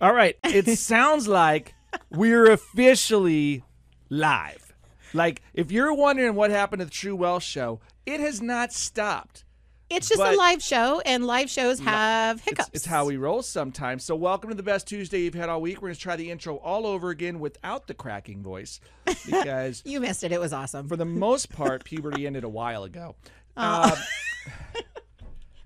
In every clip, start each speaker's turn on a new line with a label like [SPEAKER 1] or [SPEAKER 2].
[SPEAKER 1] All right. It sounds like we're officially live. Like, if you're wondering what happened to the True Wealth show, it has not stopped.
[SPEAKER 2] It's just
[SPEAKER 1] But-
[SPEAKER 2] a live show, and live shows have hiccups.
[SPEAKER 1] it's how we roll sometimes. So, welcome to the best Tuesday you've had all week. We're going to try the intro all over again without the cracking voice because,
[SPEAKER 2] You missed it. It was awesome.
[SPEAKER 1] for the most part, puberty ended a while ago.
[SPEAKER 2] Oh.
[SPEAKER 1] Uh,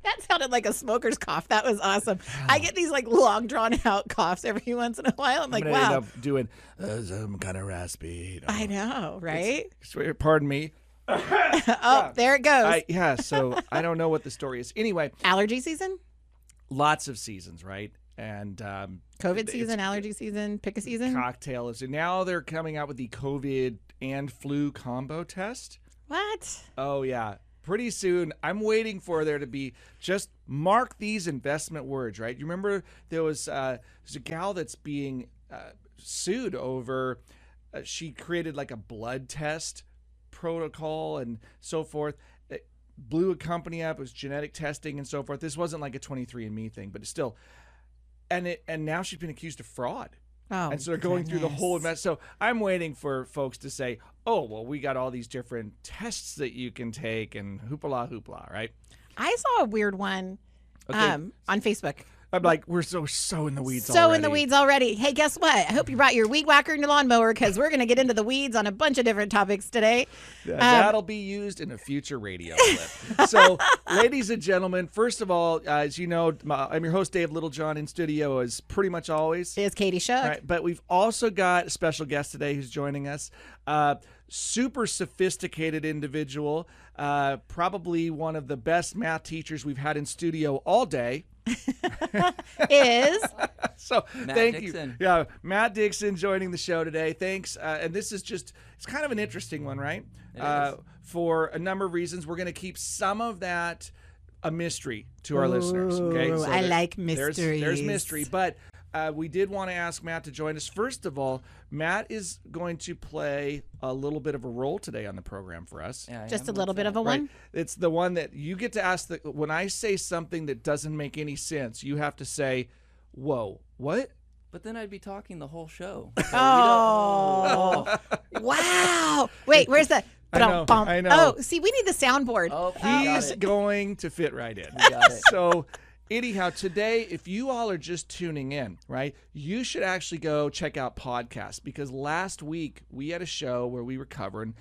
[SPEAKER 2] That sounded like a smoker's cough. That was awesome. I get these like long drawn out coughs every once in a while. I'm like,
[SPEAKER 1] I'm going
[SPEAKER 2] wow.
[SPEAKER 1] end up doing uh, some kind of raspy. You know.
[SPEAKER 2] I know, right?
[SPEAKER 1] Swear- Pardon me.
[SPEAKER 2] oh, there it goes.
[SPEAKER 1] I, yeah, so I don't know what the story is. Anyway,
[SPEAKER 2] allergy season,
[SPEAKER 1] lots of seasons, right? And um,
[SPEAKER 2] COVID season, allergy season, pick a season.
[SPEAKER 1] cocktail is, now they're coming out with the COVID and flu combo test.
[SPEAKER 2] what?
[SPEAKER 1] Oh yeah, pretty soon. I'm waiting for there to be just mark these investment words, right? You remember there was uh, there's a gal that's being uh, sued over. Uh, she created like a blood test protocol and so forth. It blew a company up. It was genetic testing and so forth. This wasn't like a 23andMe thing, but it's still. And it and now she's been accused of fraud.
[SPEAKER 2] Oh,
[SPEAKER 1] And so they're going through the whole
[SPEAKER 2] goodness.
[SPEAKER 1] mess. So I'm waiting for folks to say, "Oh, well, we got all these different tests that you can take and hoopla hoopla," right?
[SPEAKER 2] I saw a weird one
[SPEAKER 1] Okay.
[SPEAKER 2] um, on Facebook.
[SPEAKER 1] I'm like, we're so so in the weeds.
[SPEAKER 2] so in
[SPEAKER 1] already.
[SPEAKER 2] the weeds already. Hey, guess what? I hope you brought your weed whacker and your lawnmower because we're going to get into the weeds on a bunch of different topics today.
[SPEAKER 1] Yeah,
[SPEAKER 2] Um,
[SPEAKER 1] That'll be used in a future radio clip. so, ladies and gentlemen, first of all, uh, as you know, my, I'm your host, Dave Littlejohn, in studio as pretty much always.
[SPEAKER 2] Is Katie Shook.
[SPEAKER 1] All right, but we've also got a special guest today who's joining us. Uh, super sophisticated individual, uh, probably one of the best math teachers we've had in studio all day.
[SPEAKER 2] Is
[SPEAKER 1] So
[SPEAKER 3] Matt
[SPEAKER 1] thank
[SPEAKER 3] Dixon.
[SPEAKER 1] you, yeah, Matt Dixon joining the show today. Thanks, uh, and this is just it's kind of an interesting one, right? Uh, for a number of reasons, we're going to keep some of that a mystery to our listeners. Okay,
[SPEAKER 2] Ooh, I like
[SPEAKER 1] there's- There's, mystery, but uh, we did want to ask Matt to join us. First of all, Matt is going to play a little bit of a role today on the program for us.
[SPEAKER 3] Yeah,
[SPEAKER 2] just a little bit of a
[SPEAKER 1] Right.
[SPEAKER 2] one.
[SPEAKER 1] It's the one that you get to ask the when I say something that doesn't make any sense, you have to say, "Whoa, what?"
[SPEAKER 3] But then I'd be talking the whole show.
[SPEAKER 2] Oh, wow. Wait, where's the.
[SPEAKER 1] I know, I know.
[SPEAKER 2] Oh, see, we need the soundboard.
[SPEAKER 3] Oh,
[SPEAKER 1] He's going to fit right in.
[SPEAKER 3] got it.
[SPEAKER 1] So, anyhow, today, if you all are just tuning in, right, you should actually go check out podcasts because last week we had a show where we were covering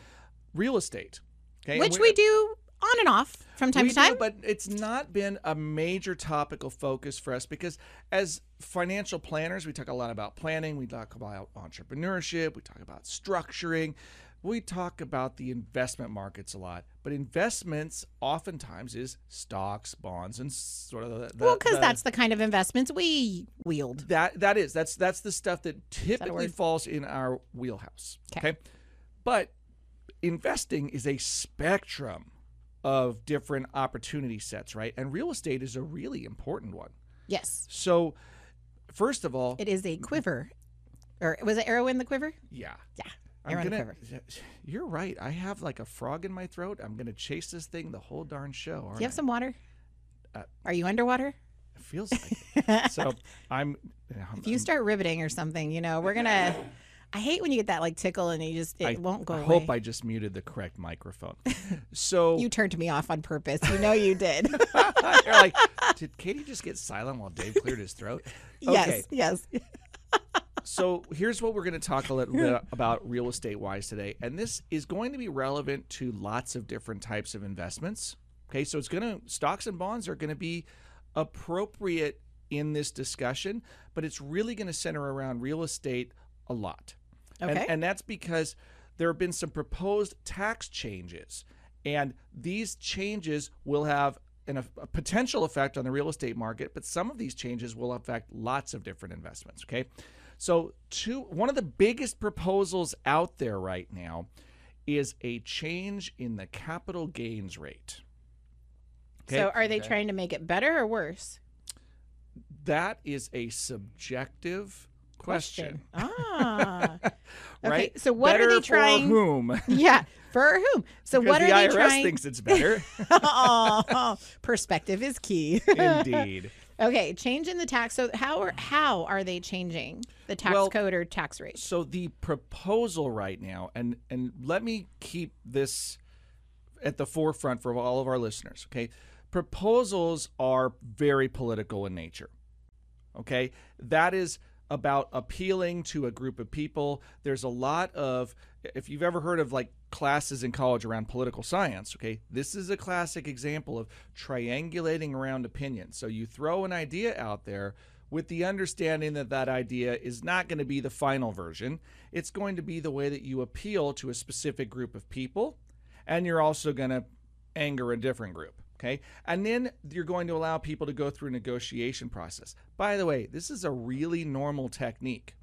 [SPEAKER 1] real estate. Okay,
[SPEAKER 2] Which we do on and off from time
[SPEAKER 1] we
[SPEAKER 2] to time.
[SPEAKER 1] do, but it's not been a major topical focus for us because as financial planners, we talk a lot about planning, we talk about entrepreneurship, we talk about structuring, we talk about the investment markets a lot. But investments oftentimes is stocks, bonds, and sort of the, the
[SPEAKER 2] well, because that's the kind of investments we wield.
[SPEAKER 1] that that is that's that's the stuff that typically
[SPEAKER 2] word?
[SPEAKER 1] falls in our wheelhouse.
[SPEAKER 2] 'Kay.
[SPEAKER 1] Okay, but investing is a spectrum of different opportunity sets, right? And real estate is a really important one.
[SPEAKER 2] Yes,
[SPEAKER 1] So, first of all,
[SPEAKER 2] it is a quiver. Or was it arrow in the quiver?
[SPEAKER 1] yeah,
[SPEAKER 2] Yeah.
[SPEAKER 1] I'm
[SPEAKER 2] in
[SPEAKER 1] gonna. You're right. I have like a frog in my throat. I'm gonna chase this thing the whole darn show.
[SPEAKER 2] Do you have
[SPEAKER 1] I?
[SPEAKER 2] some water?
[SPEAKER 1] Uh,
[SPEAKER 2] Are you underwater?
[SPEAKER 1] It feels like. it. So I'm.
[SPEAKER 2] If you start riveting or something, you know, we're gonna. I hate when you get that like tickle and you just it
[SPEAKER 1] I
[SPEAKER 2] won't go
[SPEAKER 1] I
[SPEAKER 2] away.
[SPEAKER 1] hope I just muted the correct microphone. So
[SPEAKER 2] you turned me off on purpose. You know you did.
[SPEAKER 1] You're like, did Katie just get silent while Dave cleared his throat? Okay,
[SPEAKER 2] Yes, yes.
[SPEAKER 1] So here's what we're going to talk a little bit about real estate wise today. And this is going to be relevant to lots of different types of investments. Okay, so it's going to, stocks and bonds are going to be appropriate in this discussion, but it's really going to center around real estate a lot. And-
[SPEAKER 2] Okay.
[SPEAKER 1] and that's because there have been some proposed tax changes, and these changes will have an, a potential effect on the real estate market, but some of these changes will affect lots of different investments. Okay, so two one of the biggest proposals out there right now is a change in the capital gains rate. Okay,
[SPEAKER 2] So are they
[SPEAKER 3] Okay.
[SPEAKER 2] trying to make it better or worse?
[SPEAKER 1] that is a subjective question.
[SPEAKER 2] Ah. Okay,
[SPEAKER 1] right?
[SPEAKER 2] so what are they trying-
[SPEAKER 1] For whom?
[SPEAKER 2] yeah. For whom? So
[SPEAKER 1] Because
[SPEAKER 2] what
[SPEAKER 1] the
[SPEAKER 2] are
[SPEAKER 1] IRS
[SPEAKER 2] they trying?
[SPEAKER 1] The IRS thinks it's better.
[SPEAKER 2] oh, perspective is key.
[SPEAKER 1] Indeed.
[SPEAKER 2] Okay, change in the tax. So how are how are they changing the tax
[SPEAKER 1] Well,
[SPEAKER 2] code or tax rate?
[SPEAKER 1] So the proposal right now, and and let me keep this at the forefront for all of our listeners. Okay, proposals are very political in nature. Okay, that is about appealing to a group of people. There's a lot of, if you've ever heard of like classes in college around political science, okay, this is a classic example of triangulating around opinions. So you throw an idea out there with the understanding that that idea is not going to be the final version. It's going to be the way that you appeal to a specific group of people, and you're also going to anger a different group. Okay. And then you're going to allow people to go through a negotiation process. By the way, this is a really normal technique.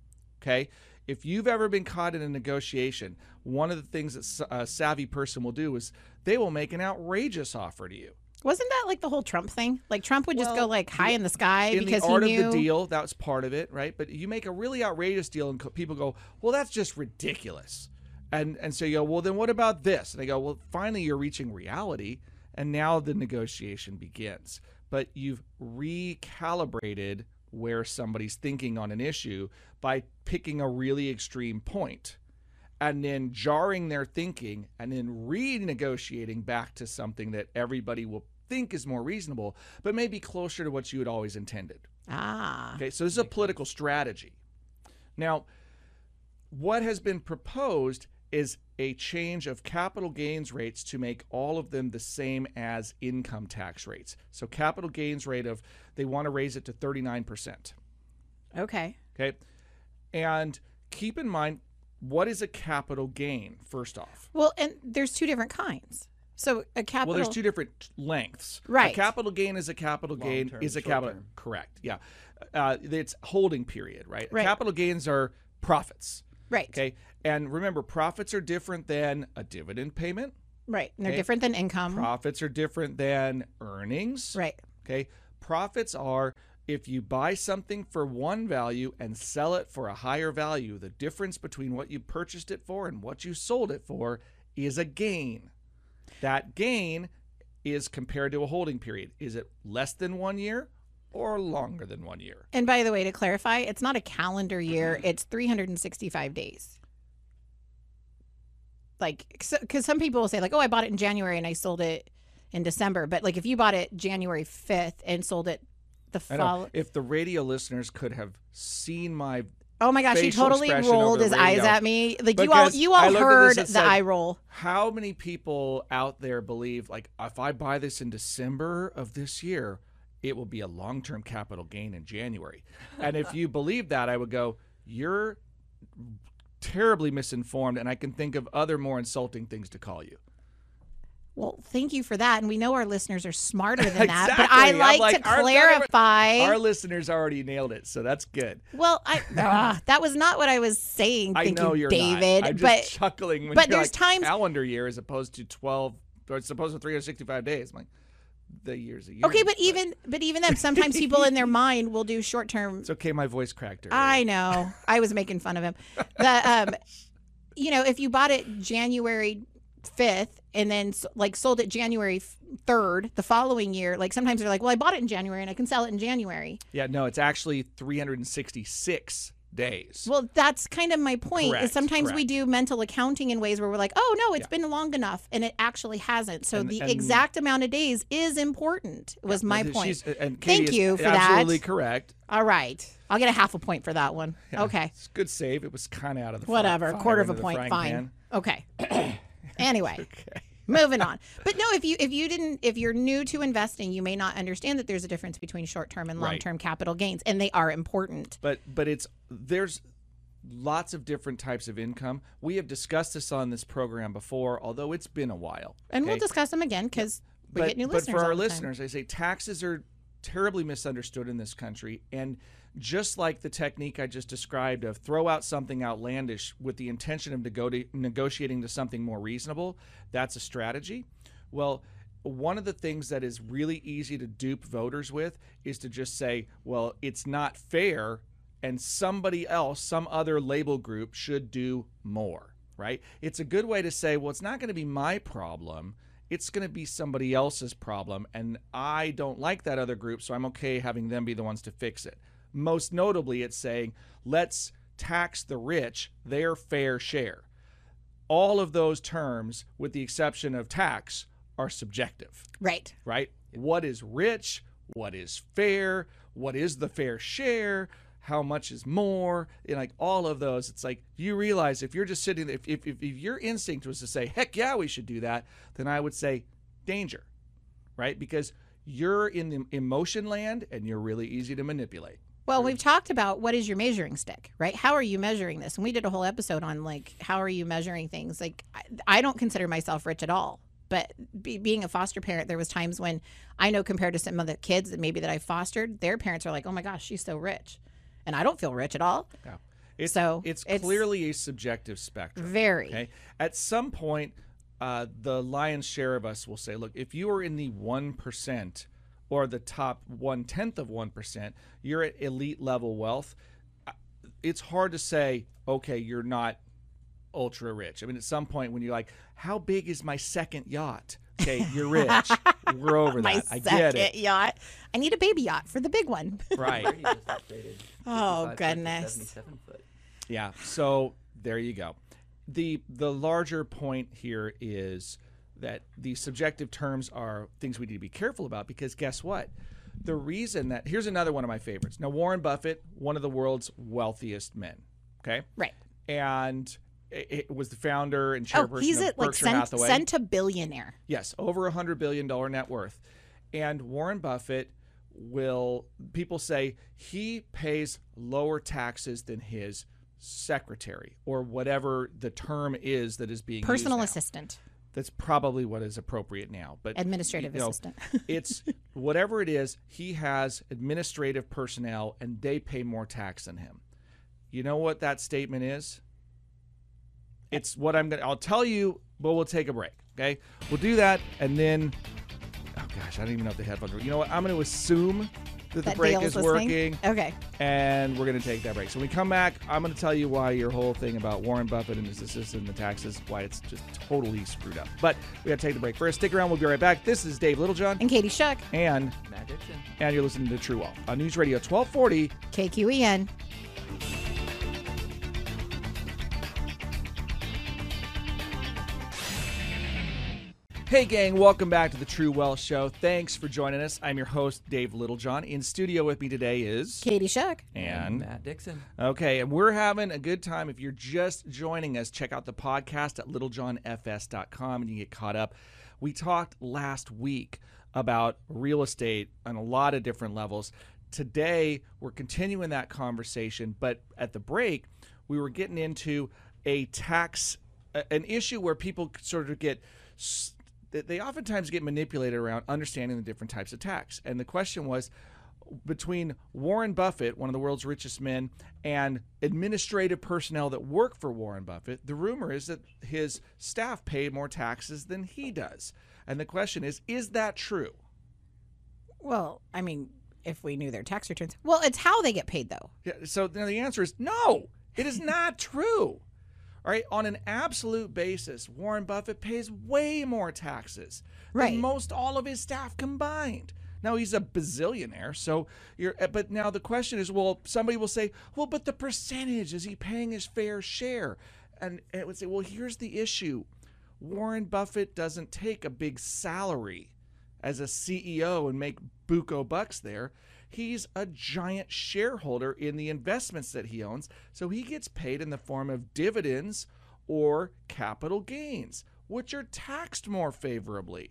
[SPEAKER 1] Okay. If you've ever been caught in a negotiation, one of the things that a savvy person will do is they will make an outrageous offer to you.
[SPEAKER 2] Wasn't that like the whole Trump thing? Like Trump would just
[SPEAKER 1] Well,
[SPEAKER 2] go like high in the sky
[SPEAKER 1] in
[SPEAKER 2] because
[SPEAKER 1] the art
[SPEAKER 2] he knew.
[SPEAKER 1] of the deal, that was part of it, right? But you make a really outrageous deal, and people go, "Well, that's just ridiculous," and and so you go, "Well, then what about this?" And they go, "Well, finally, you're reaching reality, and now the negotiation begins." But you've recalibrated where somebody's thinking on an issue by picking a really extreme point and then jarring their thinking and then renegotiating back to something that everybody will think is more reasonable, but maybe closer to what you had always intended.
[SPEAKER 2] Ah,
[SPEAKER 1] Okay, so this is a political strategy. Now, what has been proposed is a change of capital gains rates to make all of them the same as income tax rates. So, capital gains rate of, they want to raise it to 39%.
[SPEAKER 2] okay.
[SPEAKER 1] Okay. And keep in mind, what is a capital gain, first off?
[SPEAKER 2] Well, and there's two different kinds. So a capital.
[SPEAKER 1] Well, there's two different lengths.
[SPEAKER 2] Right.
[SPEAKER 1] A capital gain is a capital gain
[SPEAKER 3] Long-term,
[SPEAKER 1] is a capital.
[SPEAKER 3] short-term.
[SPEAKER 1] Correct. Yeah. Uh, it's holding period, right?
[SPEAKER 2] Right.
[SPEAKER 1] Capital gains are profits.
[SPEAKER 2] Right.
[SPEAKER 1] Okay. And remember, profits are different than a dividend payment.
[SPEAKER 2] Right. And they're
[SPEAKER 1] Okay.
[SPEAKER 2] different than income.
[SPEAKER 1] Profits are different than earnings.
[SPEAKER 2] right.
[SPEAKER 1] Okay. Profits are if you buy something for one value and sell it for a higher value, the difference between what you purchased it for and what you sold it for is a gain. That gain is compared to a holding period. Is it less than one year or longer than one year?
[SPEAKER 2] And by the way, to clarify, it's not a calendar year, mm. it's 365 days. Like, because some people will say, like, oh, I bought it in January and I sold it in December. But, like, if you bought it January 5th and sold it the fall.
[SPEAKER 1] If the radio listeners could have seen my
[SPEAKER 2] Oh my gosh, he totally rolled his
[SPEAKER 1] the
[SPEAKER 2] eyes at me. Like, you all, you all heard the
[SPEAKER 1] said,
[SPEAKER 2] eye roll.
[SPEAKER 1] how many people out there believe like if I buy this in December of this year, it will be a long-term capital gain in January. And if you believe that, I would go, you're terribly misinformed and I can think of other more insulting things to call you.
[SPEAKER 2] Well, thank you for that. And we know our listeners are smarter than that. But
[SPEAKER 1] Exactly.
[SPEAKER 2] I like,
[SPEAKER 1] like,
[SPEAKER 2] to
[SPEAKER 1] our-
[SPEAKER 2] clarify.
[SPEAKER 1] Our listeners already nailed it, so that's good.
[SPEAKER 2] well, I ah, that was not what I was saying.
[SPEAKER 1] I
[SPEAKER 2] thank
[SPEAKER 1] know
[SPEAKER 2] you,
[SPEAKER 1] you're
[SPEAKER 2] David.
[SPEAKER 1] not. I'm just
[SPEAKER 2] but
[SPEAKER 1] chuckling when
[SPEAKER 2] but
[SPEAKER 1] you're
[SPEAKER 2] there's
[SPEAKER 1] like
[SPEAKER 2] times-
[SPEAKER 1] calendar year as opposed to 12 or it's supposed to 365 days. I'm like the year's a year.
[SPEAKER 2] okay, but even but even then, sometimes people in their mind will do short term.
[SPEAKER 1] it's okay. My voice cracked. Earlier.
[SPEAKER 2] I know. I was making fun of him. The um, you know, if you bought it January fifth and then like sold it January third the following year, like sometimes they're like, well, I bought it in January and I can sell it in January.
[SPEAKER 1] Yeah, no, it's actually 366 days.
[SPEAKER 2] Well, that's kind of my point. Is
[SPEAKER 1] Correct,
[SPEAKER 2] sometimes we do mental accounting in ways where we're like, oh no, it's been long enough, and it actually hasn't. So
[SPEAKER 1] And-
[SPEAKER 2] the
[SPEAKER 1] and-
[SPEAKER 2] exact amount of days is important. Was my
[SPEAKER 1] She's-
[SPEAKER 2] point.
[SPEAKER 1] and
[SPEAKER 2] Thank you for that.
[SPEAKER 1] absolutely correct.
[SPEAKER 2] All right, I'll get a half a point for that one.
[SPEAKER 1] Yeah,
[SPEAKER 2] Okay,
[SPEAKER 1] it's a good save. It was kind of out of the
[SPEAKER 2] whatever, quarter of a point, fine.
[SPEAKER 1] pan.
[SPEAKER 2] Okay. anyway.
[SPEAKER 1] Okay.
[SPEAKER 2] Moving on but no if you if you didn't if you're new to investing you may not understand that there's a difference between short-term and long-term capital gains and they are important
[SPEAKER 1] But but it's there's lots of different types of income. We have discussed this on this program before, although it's been a while.
[SPEAKER 2] and we'll discuss them again because we
[SPEAKER 1] but,
[SPEAKER 2] get new
[SPEAKER 1] but
[SPEAKER 2] listeners
[SPEAKER 1] But
[SPEAKER 2] for
[SPEAKER 1] our listeners, I say taxes are terribly misunderstood in this country. And just like the technique I just described of throw out something outlandish with the intention of nego- negotiating to something more reasonable, that's a strategy. Well, one of the things that is really easy to dupe voters with is to just say, well, it's not fair and somebody else, some other label group should do more, right? It's a good way to say, well, it's not going to be my problem it's going to be somebody else's problem. And I don't like that other group, so I'm okay having them be the ones to fix it. Most notably, it's saying, let's tax the rich their fair share. All of those terms, with the exception of tax, are subjective
[SPEAKER 2] Right.
[SPEAKER 1] right? What is rich? What is fair? What is the fair share? How much is more? And like all of those, it's like you realize if you're just sitting there, if, if, if your instinct was to say, heck yeah, we should do that, then I would say danger, right? Because you're in the emotion land and you're really easy to manipulate.
[SPEAKER 2] Well, we've talked about what is your measuring stick, right? How are you measuring this? And we did a whole episode on like how are you measuring things. Like I, I don't consider myself rich at all, but be, being a foster parent, there was times when I know compared to some of the kids that maybe that I fostered, their parents are like, "Oh my gosh, she's so rich," and I don't feel rich at all.
[SPEAKER 1] Yeah. It's,
[SPEAKER 2] So,
[SPEAKER 1] it's,
[SPEAKER 2] it's-
[SPEAKER 1] clearly a subjective spectrum.
[SPEAKER 2] Very.
[SPEAKER 1] Okay. At some point, uh, the lion's share of us will say, look, if you are in the 1% or the top one tenth of 1%, you're at elite level wealth. Uh, It's hard to say, okay, you're not ultra rich. I mean, at some point when you're like, how big is my second yacht? Okay, you're rich. We're over
[SPEAKER 2] My
[SPEAKER 1] that. I
[SPEAKER 2] second
[SPEAKER 1] get it.
[SPEAKER 2] yacht. I need a baby yacht for the big one.
[SPEAKER 1] Right.
[SPEAKER 3] Brady just upgraded.
[SPEAKER 2] Oh,
[SPEAKER 3] 55 foot to
[SPEAKER 2] goodness.
[SPEAKER 1] Yeah. So there you go. The the larger point here is that the subjective terms are things we need to be careful about because guess what? The reason that here's another one of my favorites. Now Warren Buffett, one of the world's wealthiest men, okay?
[SPEAKER 2] Right.
[SPEAKER 1] And it, was the founder and
[SPEAKER 2] Oh,
[SPEAKER 1] chairperson
[SPEAKER 2] he's
[SPEAKER 1] of
[SPEAKER 2] at like
[SPEAKER 1] Berkshire
[SPEAKER 2] cent,
[SPEAKER 1] Hathaway.
[SPEAKER 2] centibillionaire.
[SPEAKER 1] Yes, over a hundred billion dollar net worth. And Warren Buffett will people say he pays lower taxes than his secretary or whatever the term is that is being
[SPEAKER 2] Personal assistant,
[SPEAKER 1] That's probably what is appropriate now. But
[SPEAKER 2] administrative
[SPEAKER 1] you know,
[SPEAKER 2] assistant.
[SPEAKER 1] it's whatever it is, he has administrative personnel and they pay more tax than him. You know what that statement is? It's what I'm going to I'll tell you, but we'll take a break, okay? We'll do that and then oh gosh, I don't even know if the headphones are. You know what? I'm going to assume that the break
[SPEAKER 2] Dale's
[SPEAKER 1] is
[SPEAKER 2] listening.
[SPEAKER 1] working
[SPEAKER 2] Okay.
[SPEAKER 1] and we're going to take that break. So when we come back, I'm going to tell you why your whole thing about Warren Buffett and his assistant and the taxes, why it's just totally screwed up. But we got to take the break first. Stick around. We'll be right back. This is Dave Littlejohn
[SPEAKER 2] And Katie Shuck,
[SPEAKER 1] and
[SPEAKER 3] Matt Dixon.
[SPEAKER 1] and you're listening to True Wealth on News Radio 1240.
[SPEAKER 2] KQEN.
[SPEAKER 1] Hey gang, welcome back to the True Wealth Show. Thanks for joining us. I'm your host Dave Littlejohn. In studio with me today is
[SPEAKER 2] Katie Shuck.
[SPEAKER 1] and
[SPEAKER 3] Matt Dixon.
[SPEAKER 1] Okay, and we're having a good time. If you're just joining us, check out the podcast at littlejohnfs.com and you get caught up. We talked last week about real estate on a lot of different levels. Today, we're continuing that conversation, but at the break, we were getting into a tax, an issue where people sort of get s- they- they oftentimes get manipulated around understanding the different types of tax. And the question was between Warren Buffett, one of the world's richest men, and administrative personnel that work for Warren Buffett, the rumor is that his staff pay more taxes than he does. And the question is, is that true?
[SPEAKER 2] Well, I mean, if we knew their tax returns. Well, it's how they get paid, though.
[SPEAKER 1] Yeah, so the answer is no, it is not true. All right, on an absolute basis, Warren Buffett pays way more taxes
[SPEAKER 2] Right.
[SPEAKER 1] than most all of his staff combined. Now he's a bazillionaire, so you're. eh, But now the question is, well, somebody will say, well, but the percentage is he paying his fair share? And it would say, well, here's the issue: Warren Buffett doesn't take a big salary as a CEO and make buco bucks there. He's a giant shareholder in the investments that he owns, so he gets paid in the form of dividends or capital gains, which are taxed more favorably.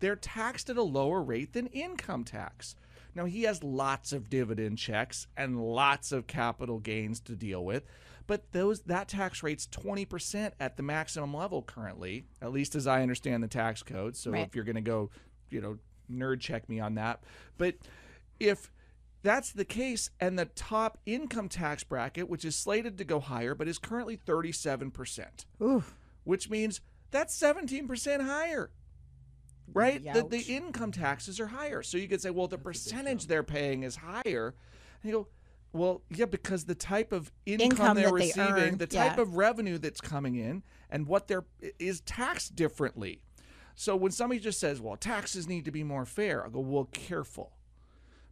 [SPEAKER 1] They're taxed at a lower rate than income tax. Now, he has lots of dividend checks and lots of capital gains to deal with, but those that tax rate's 20% at the maximum level currently, at least as I understand the tax code. So
[SPEAKER 2] Right.
[SPEAKER 1] if you're going to go, you know, nerd check me on that. But if that's the case, and the top income tax bracket, which is slated to go higher, but is currently 37%,
[SPEAKER 2] Ooh.
[SPEAKER 1] which means that's 17% higher. Right? The, the income taxes are higher. So you could say, well, the percentage they're paying is higher. And you go, well, yeah, because the type of income,
[SPEAKER 2] Income
[SPEAKER 1] they're
[SPEAKER 2] that they
[SPEAKER 1] receiving,
[SPEAKER 2] earn,
[SPEAKER 1] the type
[SPEAKER 2] yeah.
[SPEAKER 1] of revenue that's coming in, and what they're is taxed differently. So when somebody just says, well, taxes need to be more fair, I go, well, careful.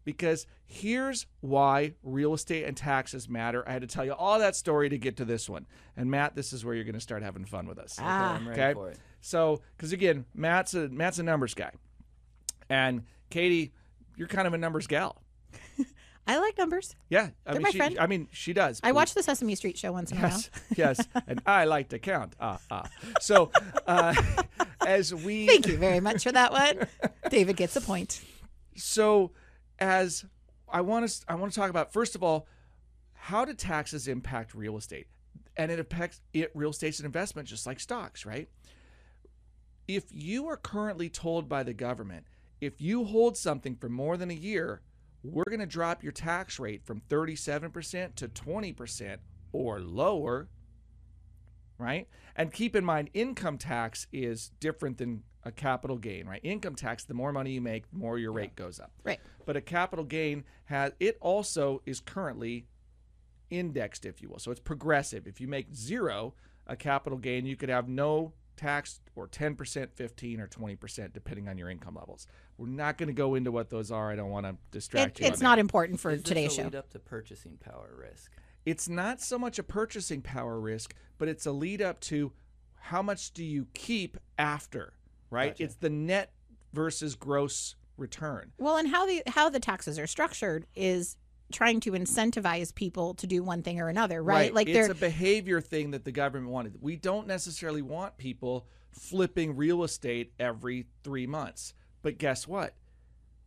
[SPEAKER 1] Because here's why real estate and taxes matter. I had to tell you all that story to get to this one. And Matt, this is where you're going to start having fun with us.
[SPEAKER 2] Ah.
[SPEAKER 3] I'm ready
[SPEAKER 1] Okay.
[SPEAKER 3] for it.
[SPEAKER 1] So, because again, Matt's a Matt's a numbers guy, and Katie, you're kind of a numbers gal.
[SPEAKER 2] I like numbers.
[SPEAKER 1] Yeah, I
[SPEAKER 2] They're
[SPEAKER 1] mean,
[SPEAKER 2] my
[SPEAKER 1] she,
[SPEAKER 2] friend.
[SPEAKER 1] I mean, she does.
[SPEAKER 2] I watch the Sesame Street show once in a while.
[SPEAKER 1] Yes, yes, and I like to count. Ah, ah. So, uh, as we
[SPEAKER 2] Thank you very much for that one. David gets a point.
[SPEAKER 1] so as I want to I want to talk about first of all, how do taxes impact real estate? And it affects it real estate's an investment just like stocks, right? If you are currently told by the government, if you hold something for more than a year, we're going to drop your tax rate from 37% to 20% or lower, right? And keep in mind, income tax is different than a capital gain, right? Income tax, the more money you make, the more your rate goes up.
[SPEAKER 2] Right.
[SPEAKER 1] But a capital gain has it also is currently indexed, if you will. So it's progressive. If you make zero, a capital gain, you could have no tax or 10%, 15 or 20% depending on your income levels. We're not going to go into what those are. I don't want to distract
[SPEAKER 2] It,
[SPEAKER 1] you.
[SPEAKER 2] it's not
[SPEAKER 1] that.
[SPEAKER 2] important for
[SPEAKER 3] Is this
[SPEAKER 2] today's
[SPEAKER 3] a
[SPEAKER 2] show.
[SPEAKER 3] lead up to purchasing power risk?
[SPEAKER 1] It's not so much a purchasing power risk, but it's a lead up to how much do you keep after, right?
[SPEAKER 3] Gotcha.
[SPEAKER 1] It's the net versus gross return.
[SPEAKER 2] Well, and how the how the taxes are structured is trying to incentivize people to do one thing or another, right? Like
[SPEAKER 1] it's a behavior thing that the government wanted. We don't necessarily want people flipping real estate every three months. But guess what?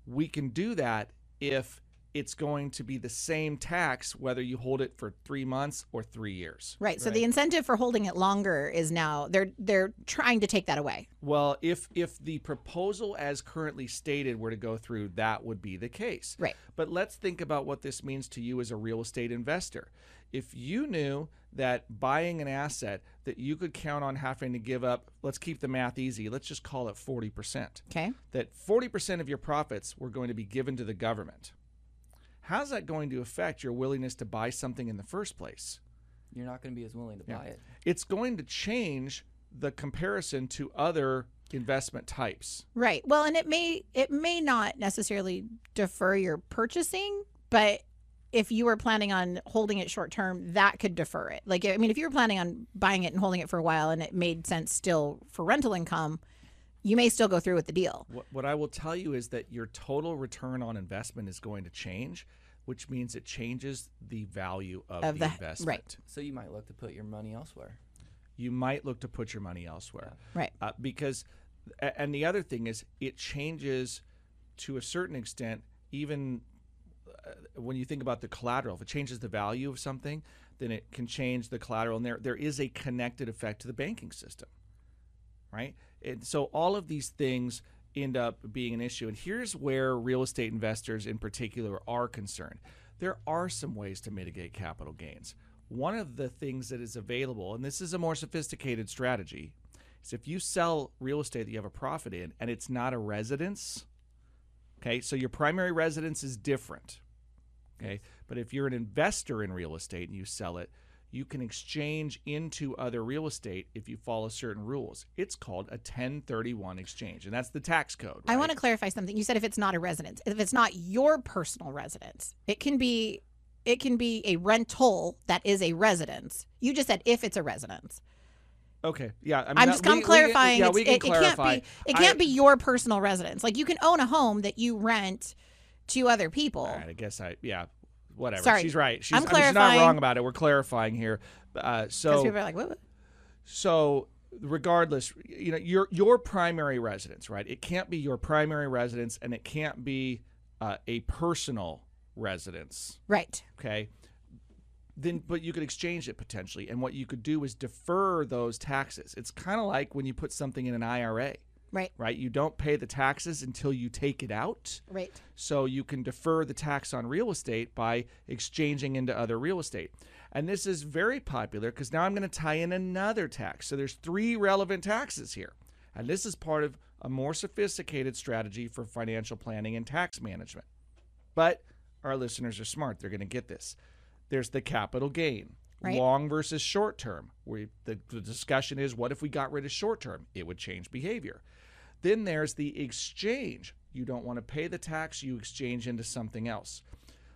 [SPEAKER 1] We can do that if it's going to be the same tax whether you hold it for three months or three years.
[SPEAKER 2] right. So the incentive for holding it longer is now they're they're trying to take that away.
[SPEAKER 1] Well, if if the proposal as currently stated were to go through, that would be the case.
[SPEAKER 2] Right.
[SPEAKER 1] But let's think about what this means to you as a real estate investor. If you knew that buying an asset that you could count on having to give up, let's keep the math easy, let's just call it 40%.
[SPEAKER 2] Okay.
[SPEAKER 1] That 40% of your profits were going to be given to the government. How's that going to affect your willingness to buy something in the first place?
[SPEAKER 3] You're not going to be as willing to
[SPEAKER 1] Yeah.
[SPEAKER 3] buy it.
[SPEAKER 1] It's going to change the comparison to other investment types.
[SPEAKER 2] Right. Well, and it may it may not necessarily defer your purchasing, but if you were planning on holding it short term, that could defer it. Like I mean, if you were planning on buying it and holding it for a while and it made sense still for rental income, you may still go through with the deal.
[SPEAKER 1] What, what I will tell you is that your total return on investment is going to change, which means it changes the value of,
[SPEAKER 2] Of
[SPEAKER 1] the,
[SPEAKER 2] the-
[SPEAKER 1] investment.
[SPEAKER 2] right.
[SPEAKER 3] So you might look to put your money elsewhere.
[SPEAKER 1] You might look to put your money elsewhere.
[SPEAKER 2] Right.
[SPEAKER 1] Uh, because, and the other thing is, it changes to a certain extent, even uh, when you think about the collateral. If it changes the value of something, then it can change the collateral. And there, there is a connected effect to the banking system, right? And so all of these things end up being an issue. And here's where real estate investors in particular are concerned. There are some ways to mitigate capital gains. One of the things that is available, and this is a more sophisticated strategy, is if you sell real estate that you have a profit in and it's not a residence, okay, so your primary residence is different, okay, but if you're an investor in real estate and you sell it, you can exchange into other real estate if you follow certain rules. It's called a 1031 exchange, and that's the tax code.
[SPEAKER 2] I want to clarify something. You said if it's not a residence, if it's not your personal residence, it can be it can be a rental that is a residence. You just said if it's a residence.
[SPEAKER 1] Okay, yeah. I mean,
[SPEAKER 2] I'm
[SPEAKER 1] that-
[SPEAKER 2] just I'm
[SPEAKER 1] we- we-
[SPEAKER 2] clarifying.
[SPEAKER 1] yeah, we can
[SPEAKER 2] it, it
[SPEAKER 1] clarify.
[SPEAKER 2] can't be it can't
[SPEAKER 1] I-
[SPEAKER 2] be your personal residence. Like you can own a home that you rent to other people.
[SPEAKER 1] Right, I guess I yeah, whatever.
[SPEAKER 2] Sorry.
[SPEAKER 1] she's right. She's,
[SPEAKER 2] I'm
[SPEAKER 1] I mean, she's not wrong about it. We're clarifying here. Uh, so
[SPEAKER 2] people are like, what?
[SPEAKER 1] so regardless, you know your your primary residence, right? It can't be your primary residence, and it can't be uh, a personal residence.
[SPEAKER 2] Right.
[SPEAKER 1] Okay. Then, but you could exchange it potentially, and what you could do is defer those taxes. It's kind of like when you put something in an IRA,
[SPEAKER 2] Right.
[SPEAKER 1] right? You don't pay the taxes until you take it out.
[SPEAKER 2] Right.
[SPEAKER 1] So you can defer the tax on real estate by exchanging into other real estate. And this is very popular because now I'm going to tie in another tax. So there's three relevant taxes here. And this is part of a more sophisticated strategy for financial planning and tax management. But our listeners are smart. They're going to get this. There's the capital gain.
[SPEAKER 2] Right.
[SPEAKER 1] Long versus short term. We the, the discussion is what if we got rid of short term? It would change behavior. Then there's the exchange. You don't want to pay the tax, you exchange into something else.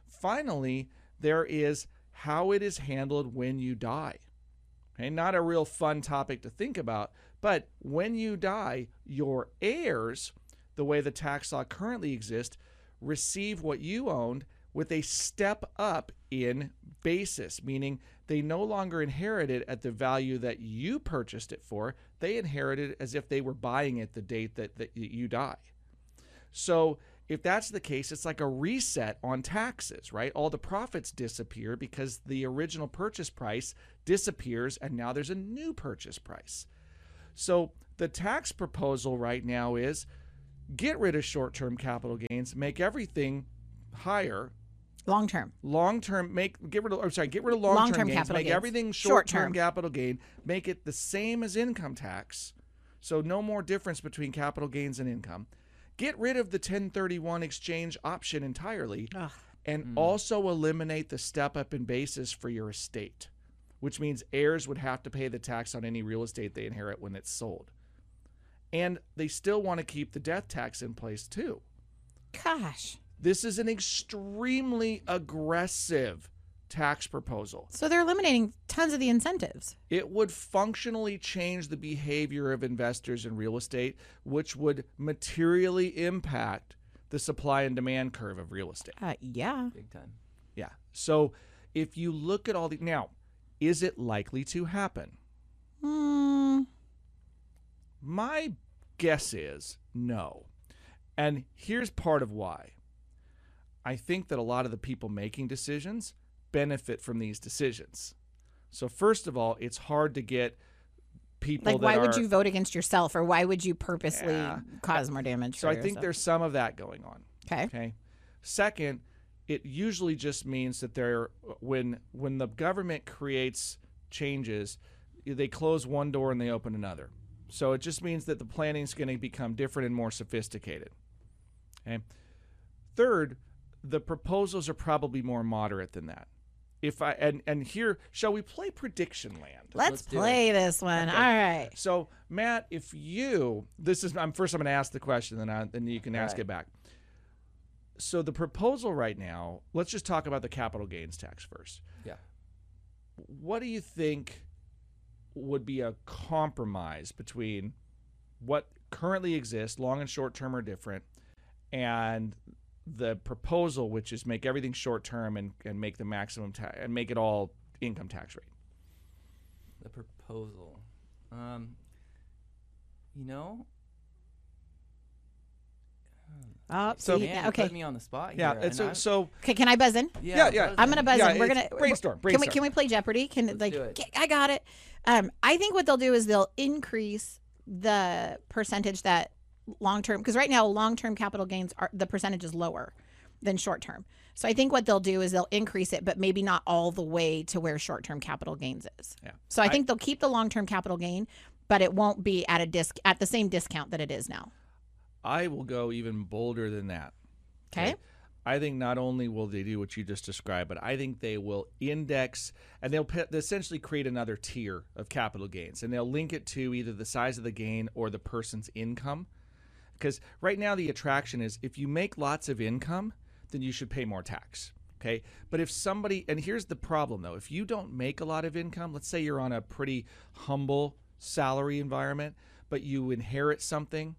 [SPEAKER 1] Finally, there is how it is handled when you die. Okay, not a real fun topic to think about, but when you die, your heirs, the way the tax law currently exists, receive what you owned with a step up in basis, meaning they no longer inherit it at the value that you purchased it for. They inherit it as if they were buying it the date that, that you die. So if that's the case, it's like a reset on taxes, right? All the profits disappear because the original purchase price disappears and now there's a new purchase price. So the tax proposal right now is get rid of short term capital gains, make everything higher.
[SPEAKER 2] Long term.
[SPEAKER 1] Long term, make get rid of. I'm sorry, get rid of long term
[SPEAKER 2] Long-term
[SPEAKER 1] gains.
[SPEAKER 2] capital
[SPEAKER 1] Make
[SPEAKER 2] gains.
[SPEAKER 1] everything short term capital gain. Make it the same as income tax, so no more difference between capital gains and income. Get rid of the 1031 exchange option entirely,
[SPEAKER 2] Ugh.
[SPEAKER 1] and hmm. also eliminate the step up in basis for your estate, which means heirs would have to pay the tax on any real estate they inherit when it's sold. And they still want to keep the death tax in place too.
[SPEAKER 2] Gosh.
[SPEAKER 1] This is an extremely aggressive tax proposal.
[SPEAKER 2] So they're eliminating tons of the incentives.
[SPEAKER 1] It would functionally change the behavior of investors in real estate, which would materially impact the supply and demand curve of real estate.
[SPEAKER 2] Uh, yeah.
[SPEAKER 3] Big time.
[SPEAKER 1] Yeah. So if you look at all the now, is it likely to happen?
[SPEAKER 2] Hmm.
[SPEAKER 1] My guess is no. And here's part of why. I think that a lot of the people making decisions benefit from these decisions. So first of all, it's hard to get people
[SPEAKER 2] Like,
[SPEAKER 1] that
[SPEAKER 2] why would you vote against yourself, or why would you purposely
[SPEAKER 1] Yeah.
[SPEAKER 2] cause more damage?
[SPEAKER 1] So I think there's some of that going on.
[SPEAKER 2] Okay.
[SPEAKER 1] Okay. Second, it usually just means that they're when when the government creates changes, they close one door and they open another. So it just means that the planning is going to become different and more sophisticated. Okay. Third, the proposals are probably more moderate than that. If I and and here, shall we play prediction land?
[SPEAKER 2] Let's,
[SPEAKER 3] Let's
[SPEAKER 2] play this one.
[SPEAKER 1] Okay.
[SPEAKER 2] All right.
[SPEAKER 1] So, Matt, if you this is I'm first I'm going to ask the question, then I, then you can ask
[SPEAKER 3] Right.
[SPEAKER 1] it back. So the proposal right now, let's just talk about the capital gains tax first.
[SPEAKER 3] Yeah.
[SPEAKER 1] What do you think would be a compromise between what currently exists, long and short term are different, and the proposal, which is make everything short term and, and make the maximum tax and make it all income tax rate?
[SPEAKER 3] The proposal. Um, you know,
[SPEAKER 2] Oh,
[SPEAKER 1] So-
[SPEAKER 2] see,
[SPEAKER 3] man,
[SPEAKER 2] okay.
[SPEAKER 3] put me on the spot
[SPEAKER 1] Yeah.
[SPEAKER 3] here.
[SPEAKER 1] and so
[SPEAKER 3] I'm-
[SPEAKER 1] so
[SPEAKER 2] Okay, can I buzz in?
[SPEAKER 1] Yeah, yeah.
[SPEAKER 3] buzz
[SPEAKER 2] I'm gonna buzz
[SPEAKER 1] Yeah,
[SPEAKER 2] in. We're gonna
[SPEAKER 1] brainstorm,
[SPEAKER 2] Can we can we play Jeopardy? Can
[SPEAKER 3] Let's
[SPEAKER 2] like
[SPEAKER 3] do it.
[SPEAKER 2] I got it. Um, I think what they'll do is they'll increase the percentage that long term because right now long term capital gains are the percentage is lower than short term. So I think what they'll do is they'll increase it, but maybe not all the way to where short term capital gains is.
[SPEAKER 1] Yeah.
[SPEAKER 2] So I
[SPEAKER 1] I-
[SPEAKER 2] think they'll keep the long term capital gain, but it won't be at a disc at the same discount that it is now.
[SPEAKER 1] I will go even bolder than that.
[SPEAKER 2] Okay.
[SPEAKER 1] I think not only will they do what you just described, but I think they will index and they'll essentially create another tier of capital gains, and they'll link it to either the size of the gain or the person's income. Because right now the attraction is if you make lots of income, then you should pay more tax. Okay. But if somebody, and here's the problem though, if you don't make a lot of income, let's say you're on a pretty humble salary environment, but you inherit something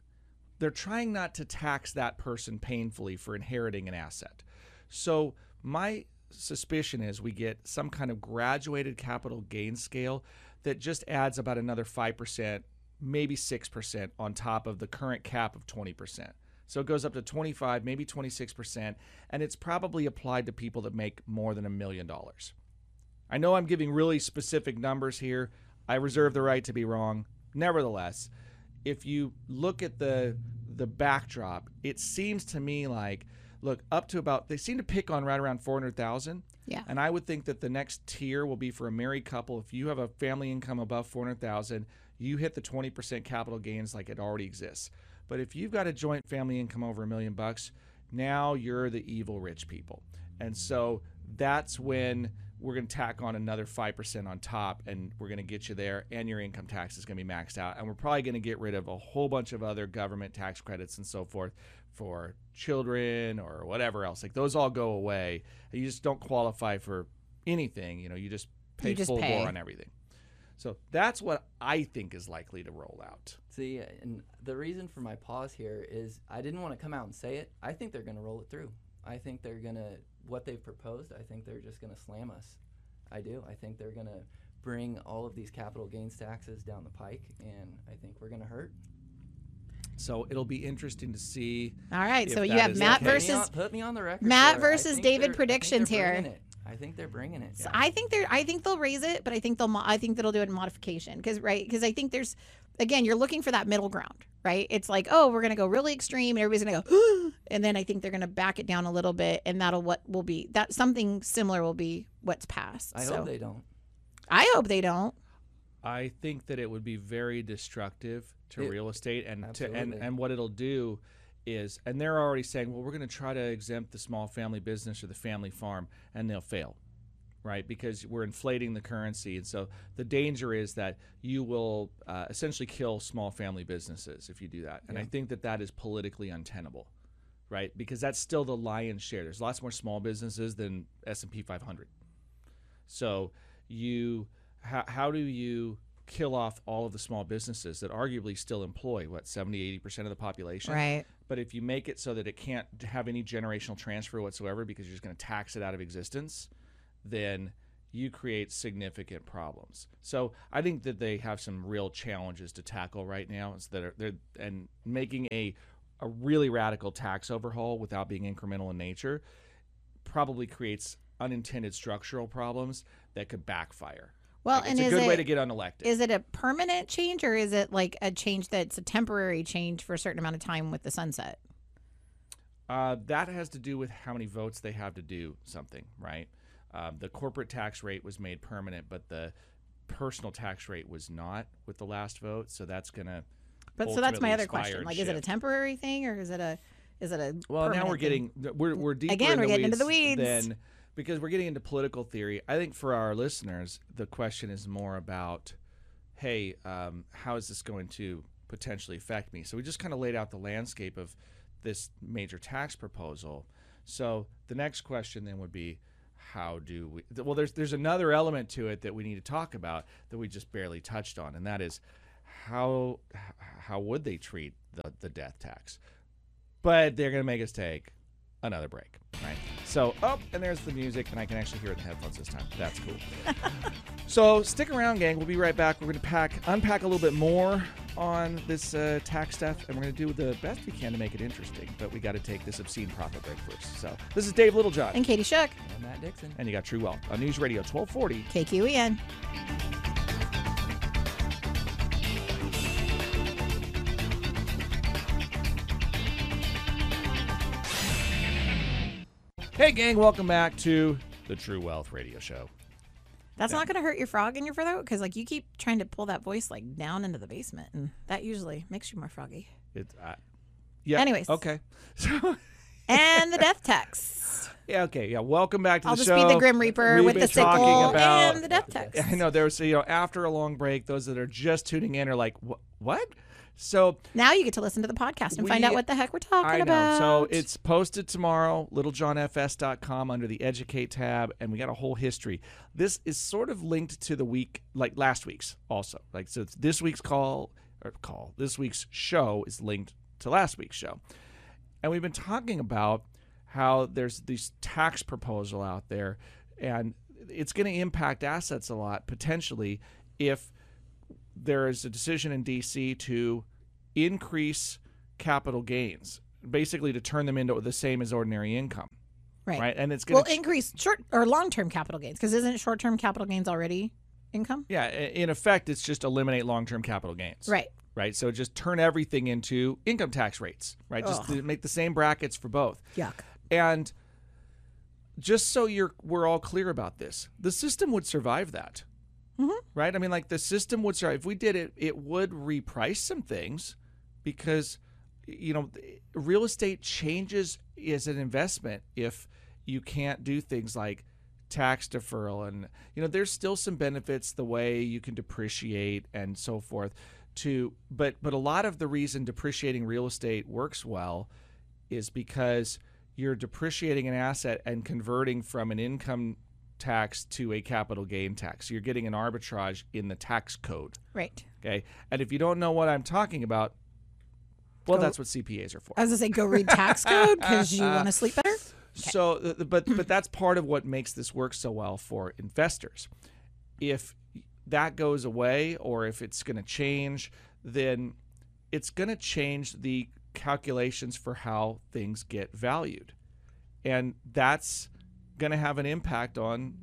[SPEAKER 1] they're trying not to tax that person painfully for inheriting an asset. So my suspicion is we get some kind of graduated capital gain scale that just adds about another 5%, maybe 6% on top of the current cap of 20%. So it goes up to 25, maybe 26%, and it's probably applied to people that make more than a million dollars. I know I'm giving really specific numbers here. I reserve the right to be wrong. Nevertheless, if you look at the the backdrop, it seems to me like look up to about they seem to pick on right around 400,000.
[SPEAKER 2] Yeah.
[SPEAKER 1] And I would think that the next tier will be for a married couple. If you have a family income above 400,000, you hit the 20% capital gains like it already exists. But if you've got a joint family income over a million bucks, now you're the evil rich people. And so that's when we're going to tack on another 5% on top and we're going to get you there and your income tax is going to be maxed out and we're probably going to get rid of a whole bunch of other government tax credits and so forth for children or whatever else like those all go away you just don't qualify for anything you know you just pay
[SPEAKER 2] You just
[SPEAKER 1] full
[SPEAKER 2] pay.
[SPEAKER 1] bore on everything so that's what i think is likely to roll out
[SPEAKER 3] See, and the reason for my pause here is I didn't want to come out and say it. I think they're going to roll it through. I think they're going to, what they've proposed, I think they're just going to slam us. I do. I think they're going to bring all of these capital gains taxes down the pike, and I think we're going to hurt.
[SPEAKER 1] so it'll be interesting to see
[SPEAKER 2] All right, so you have Matt
[SPEAKER 1] okay.
[SPEAKER 3] Put me on-
[SPEAKER 2] versus.
[SPEAKER 3] put me on the record.
[SPEAKER 2] Matt
[SPEAKER 3] for
[SPEAKER 2] versus David
[SPEAKER 3] they're- I think
[SPEAKER 2] predictions here.
[SPEAKER 3] Bringing it. I think they're bringing it.
[SPEAKER 2] So I think they're. I think they'll raise it, but I think they'll. mo- I think that'll do it in modification because right because I think there's, again, you're looking for that middle ground, right? It's like oh we're gonna go really extreme and everybody's gonna go, and then I think they're gonna back it down a little bit, and that'll what will be that something similar will be what's passed.
[SPEAKER 3] I
[SPEAKER 2] so
[SPEAKER 3] hope they don't.
[SPEAKER 2] I hope they don't.
[SPEAKER 1] I think that it would be very destructive to
[SPEAKER 3] It-
[SPEAKER 1] real estate and to, and and what it'll do is and they're already saying well we're going to try to exempt the small family business or the family farm and they'll fail right? Because we're inflating the currency and so the danger is that you will uh, essentially kill small family businesses if you do that. And i think that that is politically untenable right? Because that's still the lion's share. There's lots more small businesses than s&p 500 so you how, how do you kill off all of the small businesses that arguably still employ what 70 80% of the population?
[SPEAKER 2] Right.
[SPEAKER 1] but if you make it so that it can't have any generational transfer whatsoever because you're just going to tax it out of existence then you create significant problems. So i think that they have some real challenges to tackle right now is that are, they're and making a a really radical tax overhaul without being incremental in nature probably creates unintended structural problems that could backfire
[SPEAKER 2] Well,
[SPEAKER 1] Like,
[SPEAKER 2] and
[SPEAKER 1] it's a good
[SPEAKER 2] it
[SPEAKER 1] way to get unelected.
[SPEAKER 2] is it a permanent change or is it like a change that's a temporary change for a certain amount of time with the sunset?
[SPEAKER 1] Uh, that has to do with how many votes they have to do something, right? Um, the corporate tax rate was made permanent, but the personal tax rate was not with the last vote. So that's gonna.
[SPEAKER 2] But so that's my other question. Like, is it a temporary thing or is it a is it a
[SPEAKER 1] Well, now we're
[SPEAKER 2] thing?
[SPEAKER 1] getting we're we're deeper
[SPEAKER 2] Again,
[SPEAKER 1] in
[SPEAKER 2] we're
[SPEAKER 1] the
[SPEAKER 2] getting into the
[SPEAKER 1] weeds
[SPEAKER 2] weeds.
[SPEAKER 1] Then because we're getting into political theory, I think for our listeners, the question is more about, hey, um, how is this going to potentially affect me? So we just kind of laid out the landscape of this major tax proposal. So the next question then would be, how do we? Well, there's there's another element to it that we need to talk about that we just barely touched on, and that is how how would they treat the the death tax? But they're going to make us take another break, right? So, oh, and there's the music, and I can actually hear it in the headphones this time. That's cool. so, stick around, gang. We'll be right back. We're going to pack, unpack a little bit more on this uh, tax stuff, and we're going to do the best we can to make it interesting. But we got to take this obscene profit break first. So, this is Dave Littlejohn,
[SPEAKER 2] And Katie Shook,
[SPEAKER 3] And Matt Dixon.
[SPEAKER 1] and you got True Wealth on News Radio 1240.
[SPEAKER 2] KQEN.
[SPEAKER 1] Hey, gang, welcome back to the True Wealth Radio Show.
[SPEAKER 2] That's not going to hurt your frog in your throat because, like, you keep trying to pull that voice like down into the basement, and that usually makes you more froggy.
[SPEAKER 1] It's, uh, yeah.
[SPEAKER 2] Anyways.
[SPEAKER 1] Okay. So,
[SPEAKER 2] And the death text.
[SPEAKER 1] yeah, okay. Yeah. Welcome back to the show.
[SPEAKER 2] I'll just be the Grim Reaper
[SPEAKER 1] We've
[SPEAKER 2] with the sickle
[SPEAKER 1] about-
[SPEAKER 2] and the death text.
[SPEAKER 1] I know there's you know after a long break, those that are just tuning in are like, what? So
[SPEAKER 2] Now you get to listen to the podcast and find out what the heck we're talking
[SPEAKER 1] I know.
[SPEAKER 2] about.
[SPEAKER 1] So it's posted tomorrow, littlejohnfs.com under the Educate tab, and we got a whole history. This is sort of linked to the week, like last week's also. Like so, this week's call or call. This week's show is linked to last week's show, and we've been talking about how there's this tax proposal out there, and it's going to impact assets a lot potentially if there is a decision in DC to increase capital gains, basically to turn them into the same as ordinary income,
[SPEAKER 2] right.
[SPEAKER 1] right? And it's going to
[SPEAKER 2] Well, increase short or long term capital gains because isn't short term capital gains already income?
[SPEAKER 1] yeah, in effect, it's just eliminate long-term capital gains,
[SPEAKER 2] Right.
[SPEAKER 1] Right. So just turn everything into income tax rates, right? Just to make the same brackets for both.
[SPEAKER 2] Yuck.
[SPEAKER 1] And just so you're we're all clear about this, the system would survive that. Mm-hmm. Right? I mean like the system would survive. If we did it, it would reprice some things because you know, real estate changes as an investment if you can't do things like tax deferral and you know there's still some benefits the way you can depreciate and so forth to but but a lot of the reason depreciating real estate works well is because you're depreciating an asset and converting from an income tax to a capital gain tax. You're getting an arbitrage in the tax code.
[SPEAKER 2] Right.
[SPEAKER 1] Okay. And if you don't know what I'm talking about, well,
[SPEAKER 2] Go-
[SPEAKER 1] that's what CPAs are for.
[SPEAKER 2] As I was gonna say go read tax code because you want to sleep better.
[SPEAKER 1] So, th- th- but but that's part of what makes this work so well for investors. If that goes away, or if it's going to change, then it's going to change the calculations for how things get valued, and that's going to have an impact on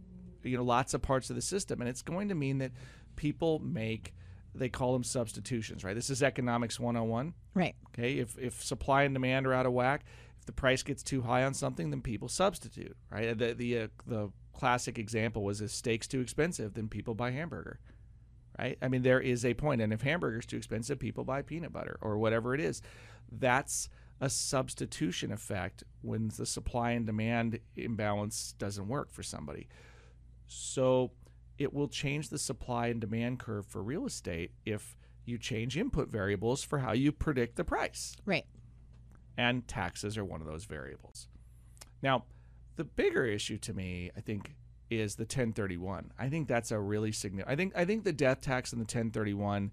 [SPEAKER 1] you know lots of parts of the system, and it's going to mean that people make they call them substitutions, right? This is economics 101.
[SPEAKER 2] Right.
[SPEAKER 1] Okay, if if supply and demand are out of whack, if the price gets too high on something, then people substitute, right? The the uh, the classic example was if steak's too expensive, then people buy hamburger, right? I mean, there is a point, and if hamburger's too expensive, people buy peanut butter or whatever it is. That's a substitution effect when the supply and demand imbalance doesn't work for somebody. So it will change the supply and demand curve for real estate if you change input variables for how you predict the price.
[SPEAKER 2] Right.
[SPEAKER 1] And taxes are one of those variables. Now, the bigger issue to me, I think, is the 1031. I think that's a really significant. I think I think the death tax and the 1031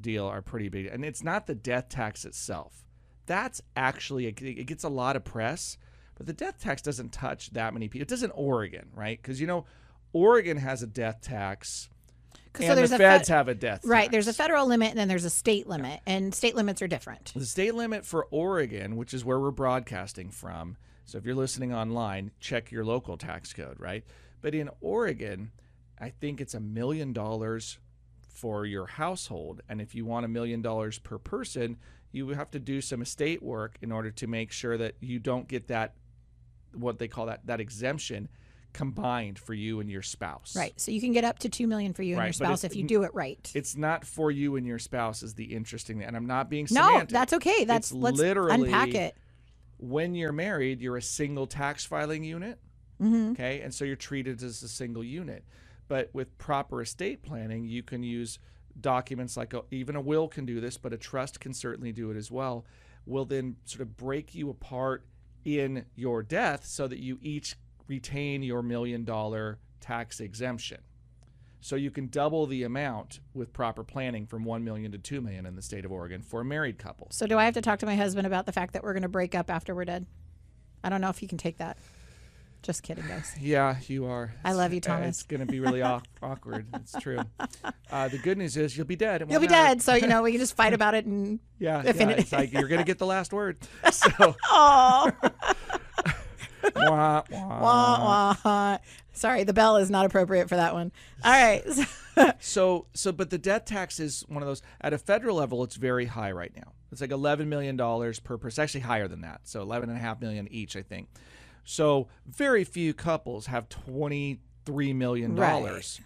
[SPEAKER 1] deal are pretty big, and it's not the death tax itself. That's actually it gets a lot of press, but the death tax doesn't touch that many people. It doesn't Oregon, right? Because you know, Oregon has a death tax, and the
[SPEAKER 2] a
[SPEAKER 1] feds
[SPEAKER 2] fed-
[SPEAKER 1] have a death tax.
[SPEAKER 2] right.
[SPEAKER 1] tax.
[SPEAKER 2] There's a federal limit and then there's a state limit, and state limits are different.
[SPEAKER 1] The state limit for Oregon, which is where we're broadcasting from, so if you're listening online, check your local tax code, right? But in Oregon, I think it's a million dollars for your household. And if you want a million dollars per person, you have to do some estate work in order to make sure that you don't get that, what they call that, that exemption combined for you and your spouse.
[SPEAKER 2] Right. So you can get up to two million for you and your spouse if you do it right.
[SPEAKER 1] It's not for you and your spouse is the interesting thing. And I'm not being semantic.
[SPEAKER 2] no, that's okay. That's
[SPEAKER 1] It's
[SPEAKER 2] let's
[SPEAKER 1] literally
[SPEAKER 2] unpack it.
[SPEAKER 1] when you're married, you're a single tax filing unit.
[SPEAKER 2] Mm-hmm.
[SPEAKER 1] Okay. And so you're treated as a single unit. But with proper estate planning, you can use documents like a, even a will can do this, but a trust can certainly do it as well. Will then sort of break you apart in your death so that you each retain your million dollar tax exemption. So you can double the amount with proper planning from 1 million to 2 million in the state of Oregon for a married couple.
[SPEAKER 2] So do I have to talk to my husband about the fact that we're going to break up after we're dead? I don't know if he can take that. Just kidding, guys.
[SPEAKER 1] Yeah, you are.
[SPEAKER 2] I love you,
[SPEAKER 1] uh,
[SPEAKER 2] Thomas.
[SPEAKER 1] It's going to be really awkward. It's true. Uh, the good news is you'll be dead.
[SPEAKER 2] You'll be dead, so you know we can just fight about it and
[SPEAKER 1] Yeah, yeah
[SPEAKER 2] it-
[SPEAKER 1] it's like you're going to get the last word. So,
[SPEAKER 2] oh,
[SPEAKER 1] wah, wah.
[SPEAKER 2] wah, wah. Sorry, the bell is not appropriate for that one. All right.
[SPEAKER 1] So, so, but the death tax is one of those at a federal level. It's very high right now. It's like eleven million dollars per person. Actually, higher than that. So, eleven and a half million each, I think. So, very few couples have twenty-three million dollars,